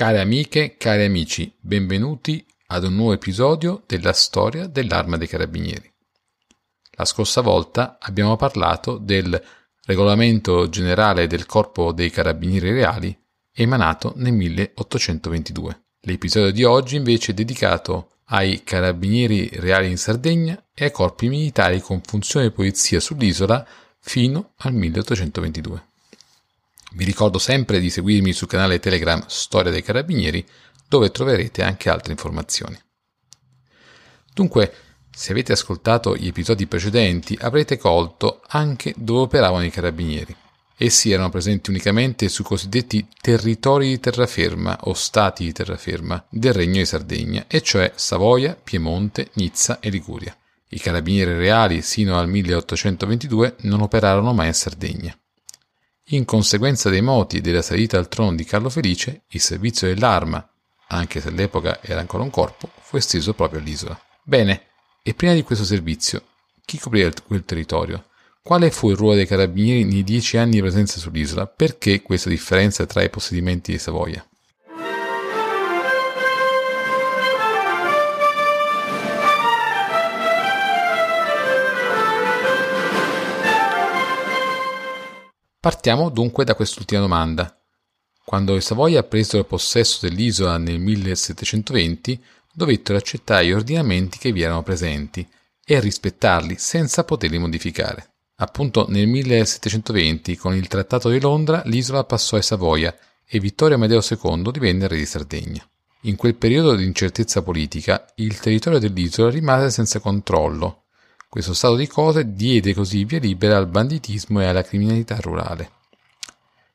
Care amiche, cari amici, benvenuti ad un nuovo episodio della storia dell'arma dei carabinieri. La scorsa volta abbiamo parlato del regolamento generale del Corpo dei Carabinieri Reali emanato nel 1822. L'episodio di oggi invece è dedicato ai Carabinieri Reali in Sardegna e ai corpi militari con funzione di polizia sull'isola fino al 1822. Vi ricordo sempre di seguirmi sul canale Telegram Storia dei Carabinieri, dove troverete anche altre informazioni. Dunque, se avete ascoltato gli episodi precedenti, avrete colto anche dove operavano i carabinieri. Essi erano presenti unicamente sui cosiddetti territori di terraferma o stati di terraferma del Regno di Sardegna, e cioè Savoia, Piemonte, Nizza e Liguria. I carabinieri reali sino al 1822 non operarono mai in Sardegna. In conseguenza dei moti della salita al trono di Carlo Felice, il servizio dell'arma, anche se all'epoca era ancora un corpo, fu esteso proprio all'isola. Bene, e prima di questo servizio, chi copriva quel territorio? Quale fu il ruolo dei carabinieri nei dieci anni di presenza sull'isola? Perché questa differenza tra i possedimenti di Savoia? Partiamo dunque da quest'ultima domanda. Quando i Savoia presero possesso dell'isola nel 1720, dovettero accettare gli ordinamenti che vi erano presenti e rispettarli senza poterli modificare. Appunto nel 1720, con il Trattato di Londra, l'isola passò ai Savoia e Vittorio Amedeo II divenne re di Sardegna. In quel periodo di incertezza politica, il territorio dell'isola rimase senza controllo questo stato di cose diede così via libera al banditismo e alla criminalità rurale.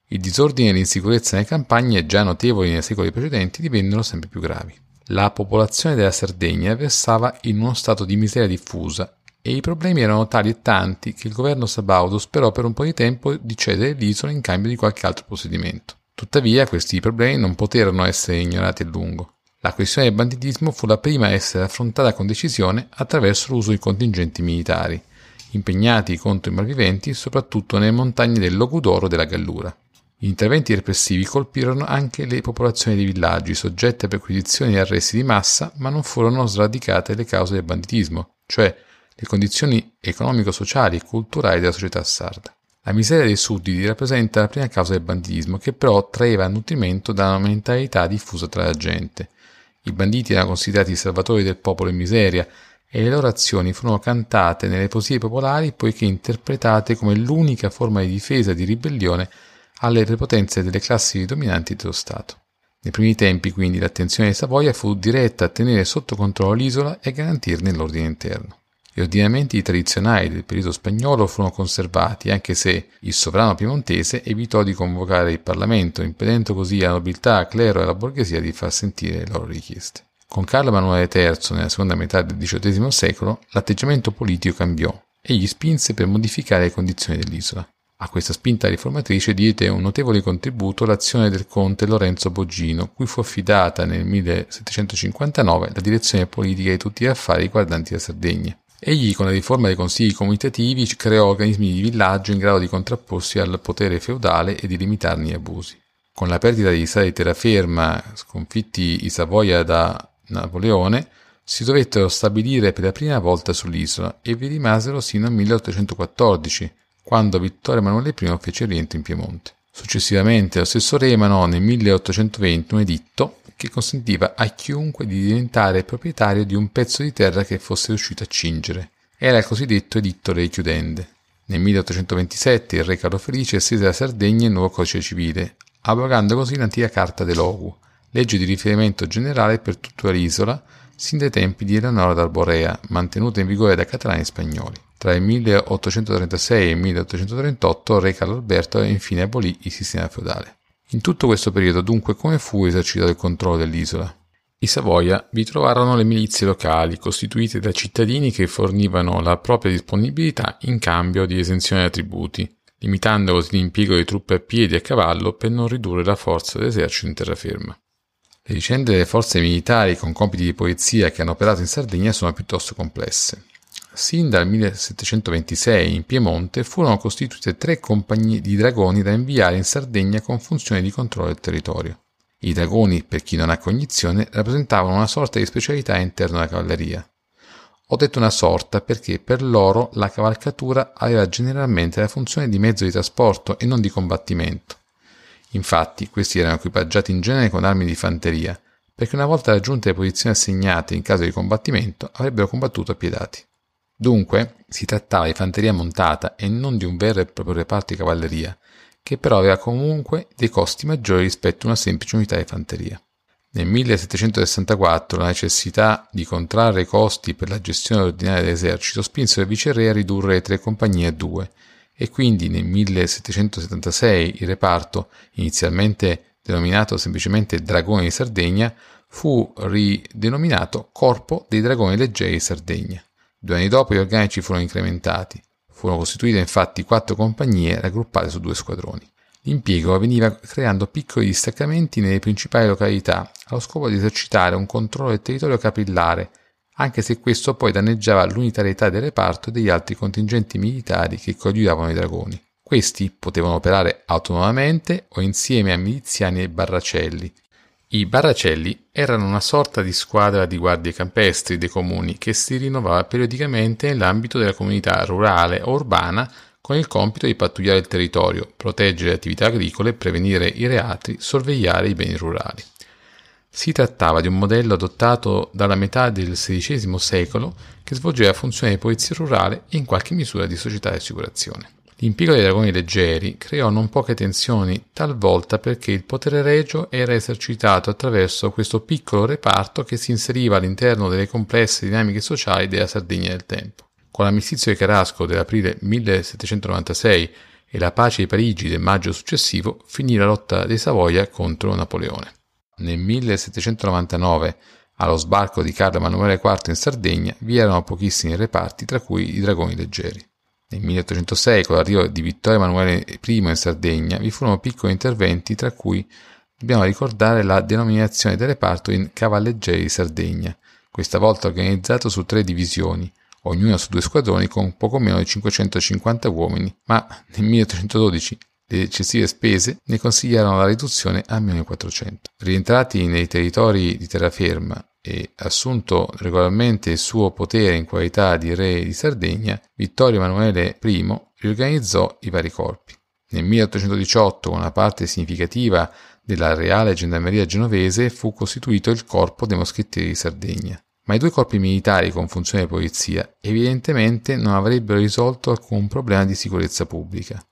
Il disordine e l'insicurezza nelle campagne, già notevoli nei secoli precedenti, divennero sempre più gravi. La popolazione della Sardegna versava in uno stato di miseria diffusa e i problemi erano tali e tanti che il governo sabaudo sperò per un po' di tempo di cedere l'isola in cambio di qualche altro possedimento. Tuttavia questi problemi non poterono essere ignorati a lungo. La questione del banditismo fu la prima a essere affrontata con decisione attraverso l'uso di contingenti militari, impegnati contro i malviventi soprattutto nelle montagne del Logudoro della Gallura. Gli interventi repressivi colpirono anche le popolazioni dei villaggi soggette a perquisizioni e arresti di massa, ma non furono sradicate le cause del banditismo, cioè le condizioni economico-sociali e culturali della società sarda. La miseria dei sudditi rappresenta la prima causa del banditismo, che però traeva nutrimento da una mentalità diffusa tra la gente, i banditi erano considerati i salvatori del popolo in miseria e le loro azioni furono cantate nelle poesie popolari poiché interpretate come l'unica forma di difesa e di ribellione alle prepotenze delle classi dominanti dello Stato. Nei primi tempi, quindi, l'attenzione di Savoia fu diretta a tenere sotto controllo l'isola e garantirne l'ordine interno. Gli ordinamenti tradizionali del periodo spagnolo furono conservati, anche se il sovrano piemontese evitò di convocare il Parlamento, impedendo così alla nobiltà, clero e alla borghesia di far sentire le loro richieste. Con Carlo Emanuele III, nella seconda metà del XVIII secolo, l'atteggiamento politico cambiò e gli spinse per modificare le condizioni dell'isola. A questa spinta riformatrice diede un notevole contributo l'azione del conte Lorenzo Boggino, cui fu affidata nel 1759 la direzione politica di tutti gli affari riguardanti la Sardegna. Egli, con la riforma dei consigli comitativi, creò organismi di villaggio in grado di contrapporsi al potere feudale e di limitarne gli abusi. Con la perdita di stati di terraferma sconfitti i Savoia da Napoleone, si dovettero stabilire per la prima volta sull'isola e vi rimasero sino al 1814, quando Vittorio Emanuele I fece rientro in Piemonte. Successivamente lo stesso re emanò nel 1820 un editto che consentiva a chiunque di diventare proprietario di un pezzo di terra che fosse riuscito a cingere. Era il cosiddetto editto Re Chiudende. Nel 1827 il re Carlo Felice estese alla Sardegna il nuovo codice civile, abrogando così l'antica carta dell'Ogu, legge di riferimento generale per tutta l'isola, sin dai tempi di Eleonora d'Arborea, mantenuta in vigore dai catalani e spagnoli. Tra il 1836 e il 1838 il re Carlo Alberto infine abolì il sistema feudale. In tutto questo periodo dunque come fu esercitato il controllo dell'isola? I Savoia vi trovarono le milizie locali, costituite da cittadini che fornivano la propria disponibilità in cambio di esenzione da tributi, limitando così l'impiego di truppe a piedi e a cavallo per non ridurre la forza dell'esercito in terraferma. Le vicende delle forze militari con compiti di polizia che hanno operato in Sardegna sono piuttosto complesse. Sin dal 1726 in Piemonte furono costituite tre compagnie di dragoni da inviare in Sardegna con funzione di controllo del territorio. I dragoni, per chi non ha cognizione, rappresentavano una sorta di specialità interna alla cavalleria. Ho detto una sorta perché per loro la cavalcatura aveva generalmente la funzione di mezzo di trasporto e non di combattimento. Infatti, questi erano equipaggiati in genere con armi di fanteria, perché una volta raggiunte le posizioni assegnate in caso di combattimento avrebbero combattuto appiedati. Dunque, si trattava di fanteria montata e non di un vero e proprio reparto di cavalleria, che però aveva comunque dei costi maggiori rispetto a una semplice unità di fanteria. Nel 1764 la necessità di contrarre i costi per la gestione ordinaria dell'esercito spinse il viceré a ridurre le tre compagnie a due e quindi nel 1776 il reparto, inizialmente denominato semplicemente Dragoni di Sardegna, fu ridenominato Corpo dei Dragoni Leggeri di Sardegna. Due anni dopo gli organici furono incrementati. Furono costituite infatti quattro compagnie raggruppate su due squadroni. L'impiego avveniva creando piccoli distaccamenti nelle principali località, allo scopo di esercitare un controllo del territorio capillare, anche se questo poi danneggiava l'unitarietà del reparto e degli altri contingenti militari che coadiuvavano i dragoni. Questi potevano operare autonomamente o insieme a miliziani e barracelli, i Barracelli erano una sorta di squadra di guardie campestri dei comuni che si rinnovava periodicamente nell'ambito della comunità rurale o urbana con il compito di pattugliare il territorio, proteggere le attività agricole, prevenire i reati, sorvegliare i beni rurali. Si trattava di un modello adottato dalla metà del XVI secolo che svolgeva funzioni di polizia rurale e in qualche misura di società di assicurazione. L'impiego dei dragoni leggeri creò non poche tensioni, talvolta perché il potere regio era esercitato attraverso questo piccolo reparto che si inseriva all'interno delle complesse dinamiche sociali della Sardegna del tempo. Con l'armistizio di Carasco dell'aprile 1796 e la pace di Parigi del maggio successivo finì la lotta dei Savoia contro Napoleone. Nel 1799, allo sbarco di Carlo Emanuele IV in Sardegna, vi erano pochissimi reparti, tra cui i dragoni leggeri. Nel 1806, con l'arrivo di Vittorio Emanuele I in Sardegna, vi furono piccoli interventi, tra cui dobbiamo ricordare la denominazione del reparto in Cavalleggeri di Sardegna, questa volta organizzato su tre divisioni, ognuna su due squadroni con poco meno di 550 uomini, ma nel 1812 le eccessive spese ne consigliarono la riduzione a meno di 400. Rientrati nei territori di terraferma e assunto regolarmente il suo potere in qualità di re di Sardegna, Vittorio Emanuele I riorganizzò i vari corpi. Nel 1818, con una parte significativa della Reale Gendarmeria genovese, fu costituito il Corpo dei Moschettieri di Sardegna. Ma i due corpi militari con funzione di polizia evidentemente non avrebbero risolto alcun problema di sicurezza pubblica.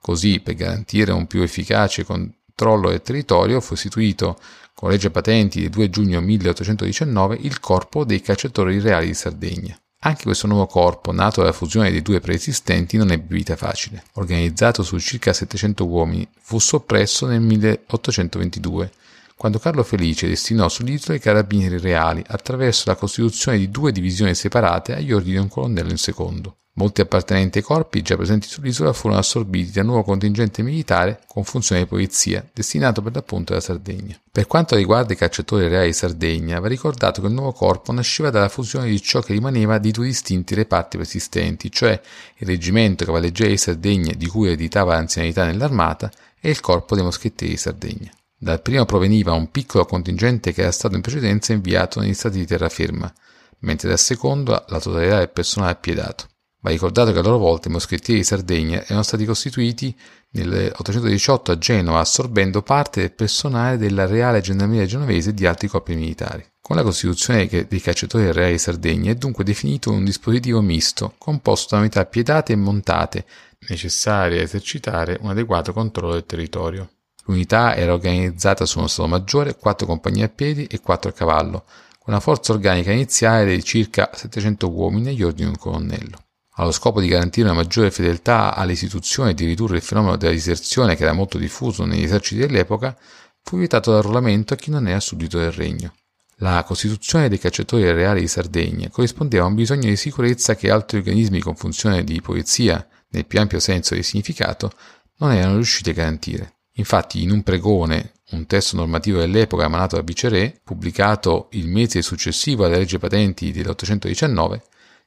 Così, per garantire un più efficace controllo del territorio, fu istituito con legge patenti del 2 giugno 1819 il Corpo dei Cacciatori Reali di Sardegna. Anche questo nuovo corpo, nato dalla fusione dei due preesistenti, non ebbe vita facile. Organizzato su circa 700 uomini, fu soppresso nel 1822, quando Carlo Felice destinò sull'isola i carabinieri reali attraverso la costituzione di due divisioni separate agli ordini di un colonnello in secondo. Molti appartenenti ai corpi già presenti sull'isola furono assorbiti da un nuovo contingente militare con funzione di polizia, destinato per l'appunto alla Sardegna. Per quanto riguarda i cacciatori reali di Sardegna, va ricordato che il nuovo corpo nasceva dalla fusione di ciò che rimaneva di due distinti reparti persistenti, cioè il reggimento cavalleggeri di Sardegna di cui ereditava l'anzianità nell'armata e il corpo dei moschettieri di Sardegna. Dal primo proveniva un piccolo contingente che era stato in precedenza inviato negli stati di terraferma, mentre dal secondo la totalità del personale appiedato. Va ricordato che a loro volta i moschettieri di Sardegna erano stati costituiti nel 818 a Genova, assorbendo parte del personale della Reale Gendarmeria Genovese e di altri corpi militari. Con la costituzione dei cacciatori reali di Sardegna è dunque definito un dispositivo misto, composto da unità piedate e montate, necessarie a esercitare un adeguato controllo del territorio. L'unità era organizzata su uno stato maggiore, quattro compagnie a piedi e quattro a cavallo, con una forza organica iniziale di circa 700 uomini agli ordini di un colonnello allo scopo di garantire una maggiore fedeltà alle istituzioni e di ridurre il fenomeno della diserzione che era molto diffuso negli eserciti dell'epoca, fu vietato l'arruolamento a chi non era suddito del regno. La costituzione dei cacciatori reali di Sardegna corrispondeva a un bisogno di sicurezza che altri organismi con funzione di polizia, nel più ampio senso di significato, non erano riusciti a garantire. Infatti, in un pregone, un testo normativo dell'epoca emanato dal viceré, pubblicato il mese successivo alla legge patenti dell'819,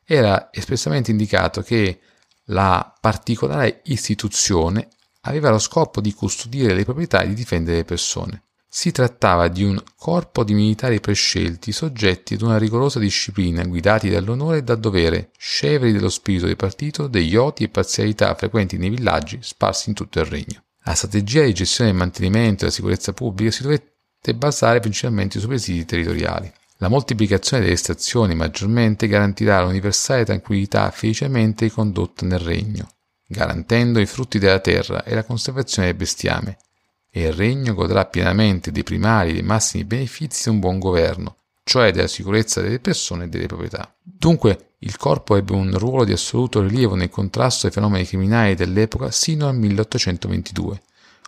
era espressamente indicato che la particolare istituzione aveva lo scopo di custodire le proprietà e di difendere le persone. Si trattava di un corpo di militari prescelti, soggetti ad una rigorosa disciplina, guidati dall'onore e dal dovere, scevri dello spirito di partito, degli oti e parzialità frequenti nei villaggi sparsi in tutto il regno. La strategia di gestione del mantenimento e della sicurezza pubblica si dovette basare principalmente sui presidi territoriali. La moltiplicazione delle stazioni maggiormente garantirà l'universale tranquillità felicemente ricondotta nel regno, garantendo i frutti della terra e la conservazione del bestiame, e il regno godrà pienamente dei primari e dei massimi benefici di un buon governo, cioè della sicurezza delle persone e delle proprietà. Dunque, il corpo ebbe un ruolo di assoluto rilievo nel contrasto ai fenomeni criminali dell'epoca sino al 1822,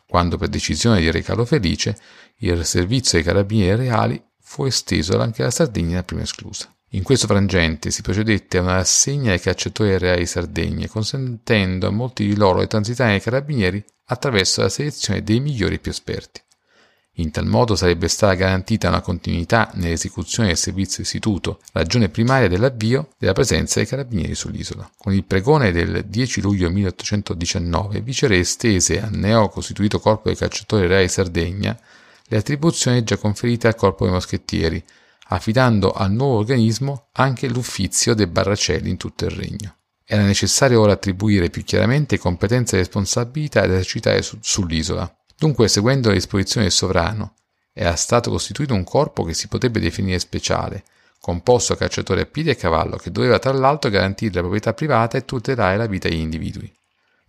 quando per decisione di Re Carlo Felice il servizio dei carabinieri reali fu esteso anche alla Sardegna prima esclusa. In questo frangente si procedette a una rassegna ai cacciatori reali di Sardegna, consentendo a molti di loro di transitare nei carabinieri attraverso la selezione dei migliori e più esperti. In tal modo sarebbe stata garantita una continuità nell'esecuzione del servizio istituto, ragione primaria dell'avvio della presenza dei carabinieri sull'isola. Con il pregone del 10 luglio 1819, Viceré estese al neocostituito Corpo dei Cacciatori Reali Sardegna le attribuzioni già conferite al Corpo dei Moschettieri, affidando al nuovo organismo anche l'uffizio dei barracelli in tutto il regno. Era necessario ora attribuire più chiaramente competenze e responsabilità da esercitare su- sull'isola. Dunque, seguendo le disposizioni del sovrano, era stato costituito un corpo che si potrebbe definire speciale, composto da cacciatori a piedi e cavallo, che doveva tra l'altro garantire la proprietà privata e tutelare la vita degli individui.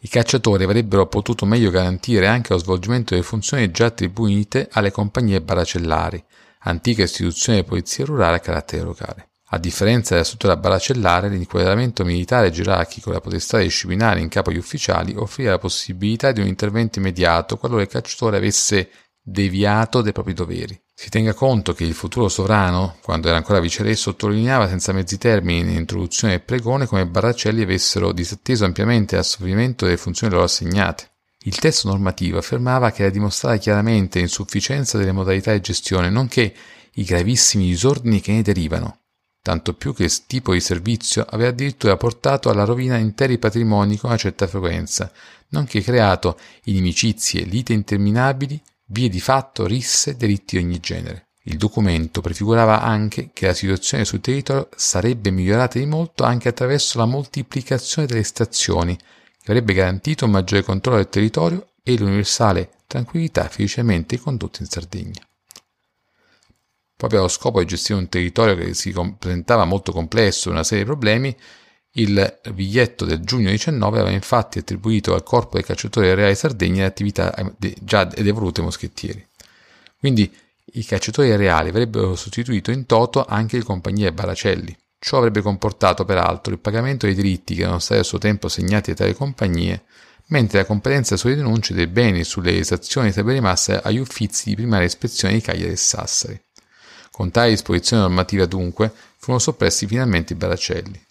I cacciatori avrebbero potuto meglio garantire anche lo svolgimento delle funzioni già attribuite alle compagnie baracellari, antica istituzione di polizia rurale a carattere locale. A differenza della struttura baracellare, l'inquadramento militare gerarchico e la potestà disciplinare in capo agli ufficiali offriva la possibilità di un intervento immediato qualora il cacciatore avesse deviato dai propri doveri. Si tenga conto che il futuro sovrano, quando era ancora viceré, sottolineava senza mezzi termini nell'introduzione del pregone come Barracelli avessero disatteso ampiamente l'assolvimento delle funzioni loro assegnate. Il testo normativo affermava che era dimostrata chiaramente l'insufficienza delle modalità di gestione, nonché i gravissimi disordini che ne derivano, tanto più che il tipo di servizio aveva addirittura portato alla rovina interi patrimoni con una certa frequenza, nonché creato inimicizie, lite interminabili vie di fatto, risse, delitti di ogni genere. Il documento prefigurava anche che la situazione sul territorio sarebbe migliorata di molto anche attraverso la moltiplicazione delle stazioni, che avrebbe garantito un maggiore controllo del territorio e l'universale tranquillità felicemente condotta in Sardegna. Proprio allo scopo di gestire un territorio che si presentava molto complesso e una serie di problemi, il biglietto del giugno 19 aveva infatti attribuito al corpo dei cacciatori reali Sardegna le attività eh, già devolute ai moschettieri. Quindi i cacciatori reali avrebbero sostituito in toto anche le compagnie Baracelli. Ciò avrebbe comportato peraltro il pagamento dei diritti che erano stati a suo tempo assegnati a tali compagnie, mentre la competenza sulle denunce dei beni e sulle esazioni sarebbe rimasta agli uffizi di primaria ispezione di Cagliari e Sassari. Con tale disposizione normativa dunque furono soppressi finalmente i Baracelli.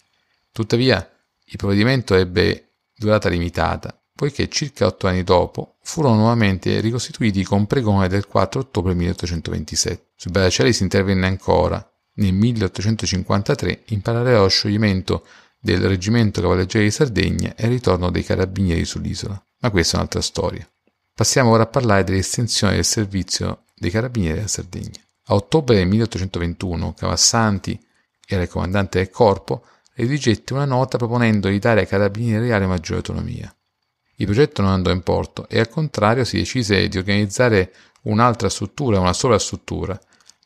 Tuttavia, il provvedimento ebbe durata limitata, poiché circa otto anni dopo furono nuovamente ricostituiti con pregone del 4 ottobre 1827. Sui Baracelli si intervenne ancora nel 1853 in parallelo allo scioglimento del Reggimento Cavalleggeri di Sardegna e il ritorno dei carabinieri sull'isola. Ma questa è un'altra storia. Passiamo ora a parlare dell'estensione del servizio dei carabinieri della Sardegna. A ottobre del 1821 Cavassanti era il comandante del corpo redigette una nota proponendo di dare ai carabinieri reali maggiore autonomia. Il progetto non andò in porto e al contrario si decise di organizzare un'altra struttura, una sola struttura,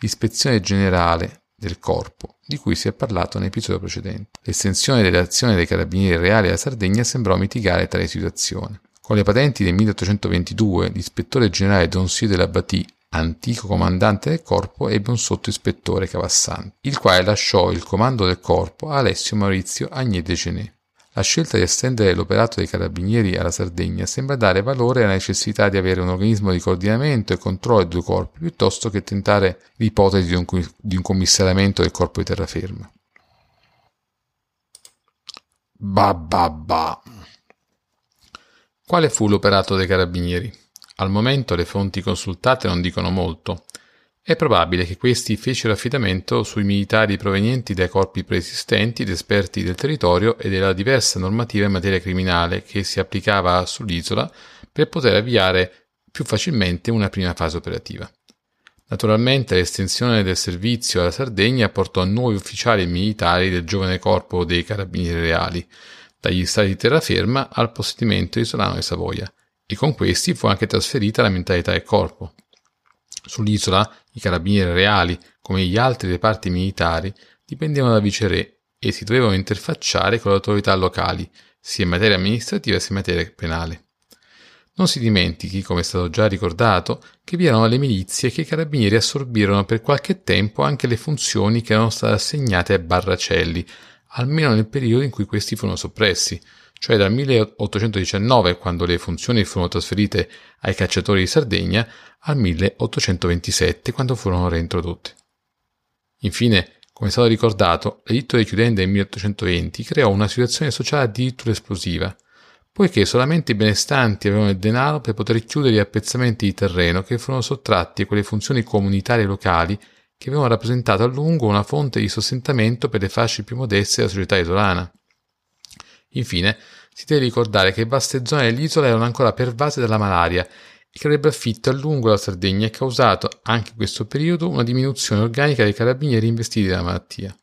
l'ispezione generale del corpo, di cui si è parlato nell'episodio precedente. L'estensione delle azioni dei carabinieri reali alla Sardegna sembrò mitigare tale situazione. Con le patenti del 1822, l'ispettore generale Don Sio della Batì antico comandante del corpo, ebbe un sottoispettore Cavassanti, il quale lasciò il comando del corpo a Alessio Maurizio Agnès de Genet. La scelta di estendere l'operato dei carabinieri alla Sardegna sembra dare valore alla necessità di avere un organismo di coordinamento e controllo dei due corpi, piuttosto che tentare l'ipotesi di un, di un commissariamento del corpo di terraferma. Ba ba ba. Quale fu l'operato dei carabinieri? Al momento le fonti consultate non dicono molto. È probabile che questi fecero affidamento sui militari provenienti dai corpi preesistenti ed esperti del territorio e della diversa normativa in materia criminale che si applicava sull'isola per poter avviare più facilmente una prima fase operativa. Naturalmente l'estensione del servizio alla Sardegna portò nuovi ufficiali militari del giovane corpo dei carabinieri reali, dagli stati di terraferma al possedimento isolano di Savoia, e con questi fu anche trasferita la mentalità del corpo. Sull'isola i carabinieri reali, come gli altri reparti militari, dipendevano da viceré e si dovevano interfacciare con le autorità locali, sia in materia amministrativa sia in materia penale. Non si dimentichi, come è stato già ricordato, che vi erano le milizie che i carabinieri assorbirono per qualche tempo anche le funzioni che erano state assegnate ai barracelli, almeno nel periodo in cui questi furono soppressi, cioè dal 1819, quando le funzioni furono trasferite ai cacciatori di Sardegna, al 1827, quando furono reintrodotte. Infine, come è stato ricordato, l'editto dei chiudende del 1820 creò una situazione sociale addirittura esplosiva, poiché solamente i benestanti avevano il denaro per poter chiudere gli appezzamenti di terreno che furono sottratti a quelle funzioni comunitarie locali che avevano rappresentato a lungo una fonte di sostentamento per le fasce più modeste della società isolana. Infine, si deve ricordare che vaste zone dell'isola erano ancora pervase dalla malaria e che avrebbe affitto a lungo la Sardegna e causato, anche in questo periodo, una diminuzione organica dei carabinieri investiti dalla malattia.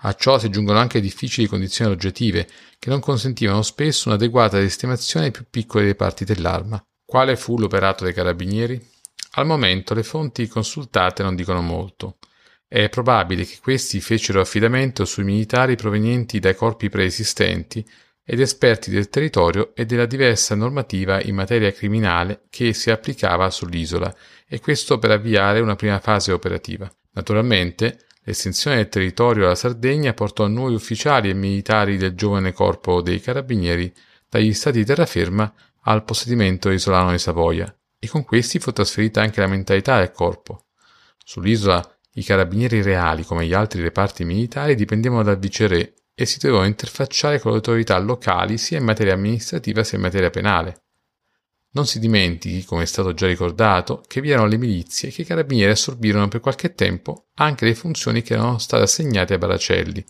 A ciò si aggiungono anche difficili condizioni oggettive, che non consentivano spesso un'adeguata sistemazione ai più piccoli reparti dell'arma. Quale fu l'operato dei carabinieri? Al momento le fonti consultate non dicono molto. È probabile che questi fecero affidamento sui militari provenienti dai corpi preesistenti ed esperti del territorio e della diversa normativa in materia criminale che si applicava sull'isola, e questo per avviare una prima fase operativa. Naturalmente, L'estensione del territorio alla Sardegna portò nuovi ufficiali e militari del giovane corpo dei carabinieri dagli stati di terraferma al possedimento isolano di Savoia, e con questi fu trasferita anche la mentalità del corpo. Sull'isola i carabinieri reali, come gli altri reparti militari, dipendevano dal viceré e si dovevano interfacciare con le autorità locali sia in materia amministrativa sia in materia penale. Non si dimentichi, come è stato già ricordato, che vi erano le milizie che i carabinieri assorbirono per qualche tempo anche le funzioni che erano state assegnate ai Baracelli,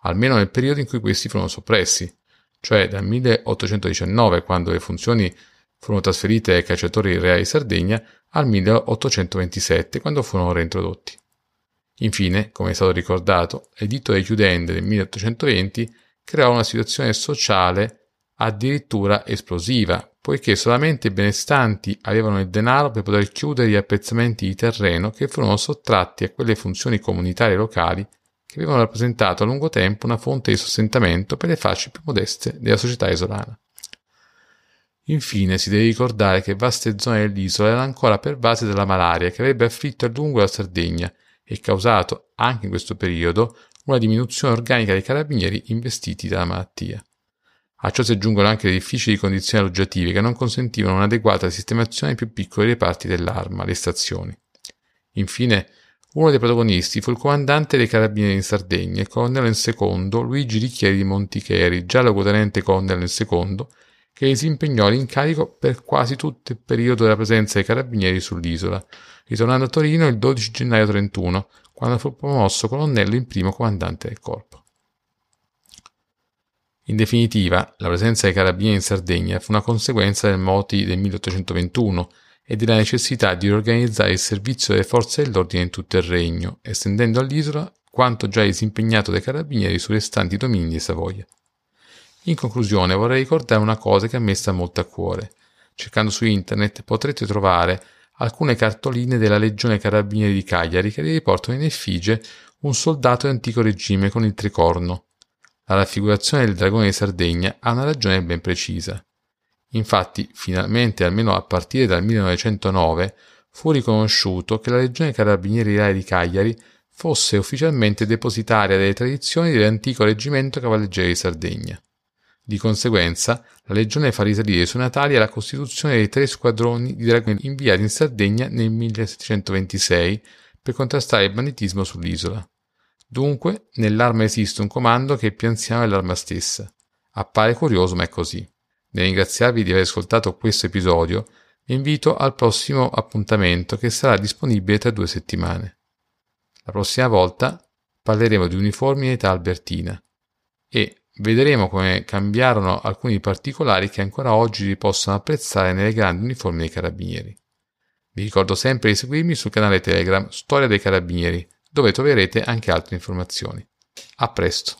almeno nel periodo in cui questi furono soppressi, cioè dal 1819, quando le funzioni furono trasferite ai cacciatori reali di Sardegna, al 1827, quando furono reintrodotti. Infine, come è stato ricordato, l'editto dei chiudende del 1820 creò una situazione sociale addirittura esplosiva, poiché solamente i benestanti avevano il denaro per poter chiudere gli appezzamenti di terreno che furono sottratti a quelle funzioni comunitarie locali che avevano rappresentato a lungo tempo una fonte di sostentamento per le fasce più modeste della società isolana. Infine si deve ricordare che vaste zone dell'isola erano ancora pervase dalla malaria che avrebbe afflitto a lungo la Sardegna e causato, anche in questo periodo, una diminuzione organica dei carabinieri investiti dalla malattia. A ciò si aggiungono anche le difficili condizioni alloggiative che non consentivano un'adeguata sistemazione ai più piccoli reparti dell'arma, le stazioni. Infine, uno dei protagonisti fu il comandante dei carabinieri in Sardegna, il colonnello in secondo Luigi Ricchieri di Monticheri, già locotenente colonnello in secondo, che gli si impegnò l'incarico per quasi tutto il periodo della presenza dei carabinieri sull'isola, ritornando a Torino il 12 gennaio 31, quando fu promosso colonnello in primo comandante del corpo. In definitiva, la presenza dei carabinieri in Sardegna fu una conseguenza del moti del 1821 e della necessità di riorganizzare il servizio delle forze dell'ordine in tutto il regno, estendendo all'isola quanto già disimpegnato dai carabinieri sui restanti domini di Savoia. In conclusione vorrei ricordare una cosa che a me sta molto a cuore. Cercando su internet potrete trovare alcune cartoline della Legione Carabinieri di Cagliari che riportano in effigie un soldato dell'antico regime con il tricorno, la raffigurazione del dragone di Sardegna ha una ragione ben precisa. Infatti, finalmente, almeno a partire dal 1909, fu riconosciuto che la Legione Carabinieri di Cagliari fosse ufficialmente depositaria delle tradizioni dell'antico reggimento cavalleggero di Sardegna. Di conseguenza, la Legione fa risalire sui natali alla costituzione dei tre squadroni di dragoni inviati in Sardegna nel 1726 per contrastare il banditismo sull'isola. Dunque, nell'arma esiste un comando che è più anziano dell'arma stessa. Appare curioso, ma è così. Nel ringraziarvi di aver ascoltato questo episodio, vi invito al prossimo appuntamento che sarà disponibile tra due settimane. La prossima volta parleremo di uniformi in età albertina e vedremo come cambiarono alcuni particolari che ancora oggi si possono apprezzare nelle grandi uniformi dei carabinieri. Vi ricordo sempre di seguirmi sul canale Telegram Storia dei Carabinieri, dove troverete anche altre informazioni. A presto!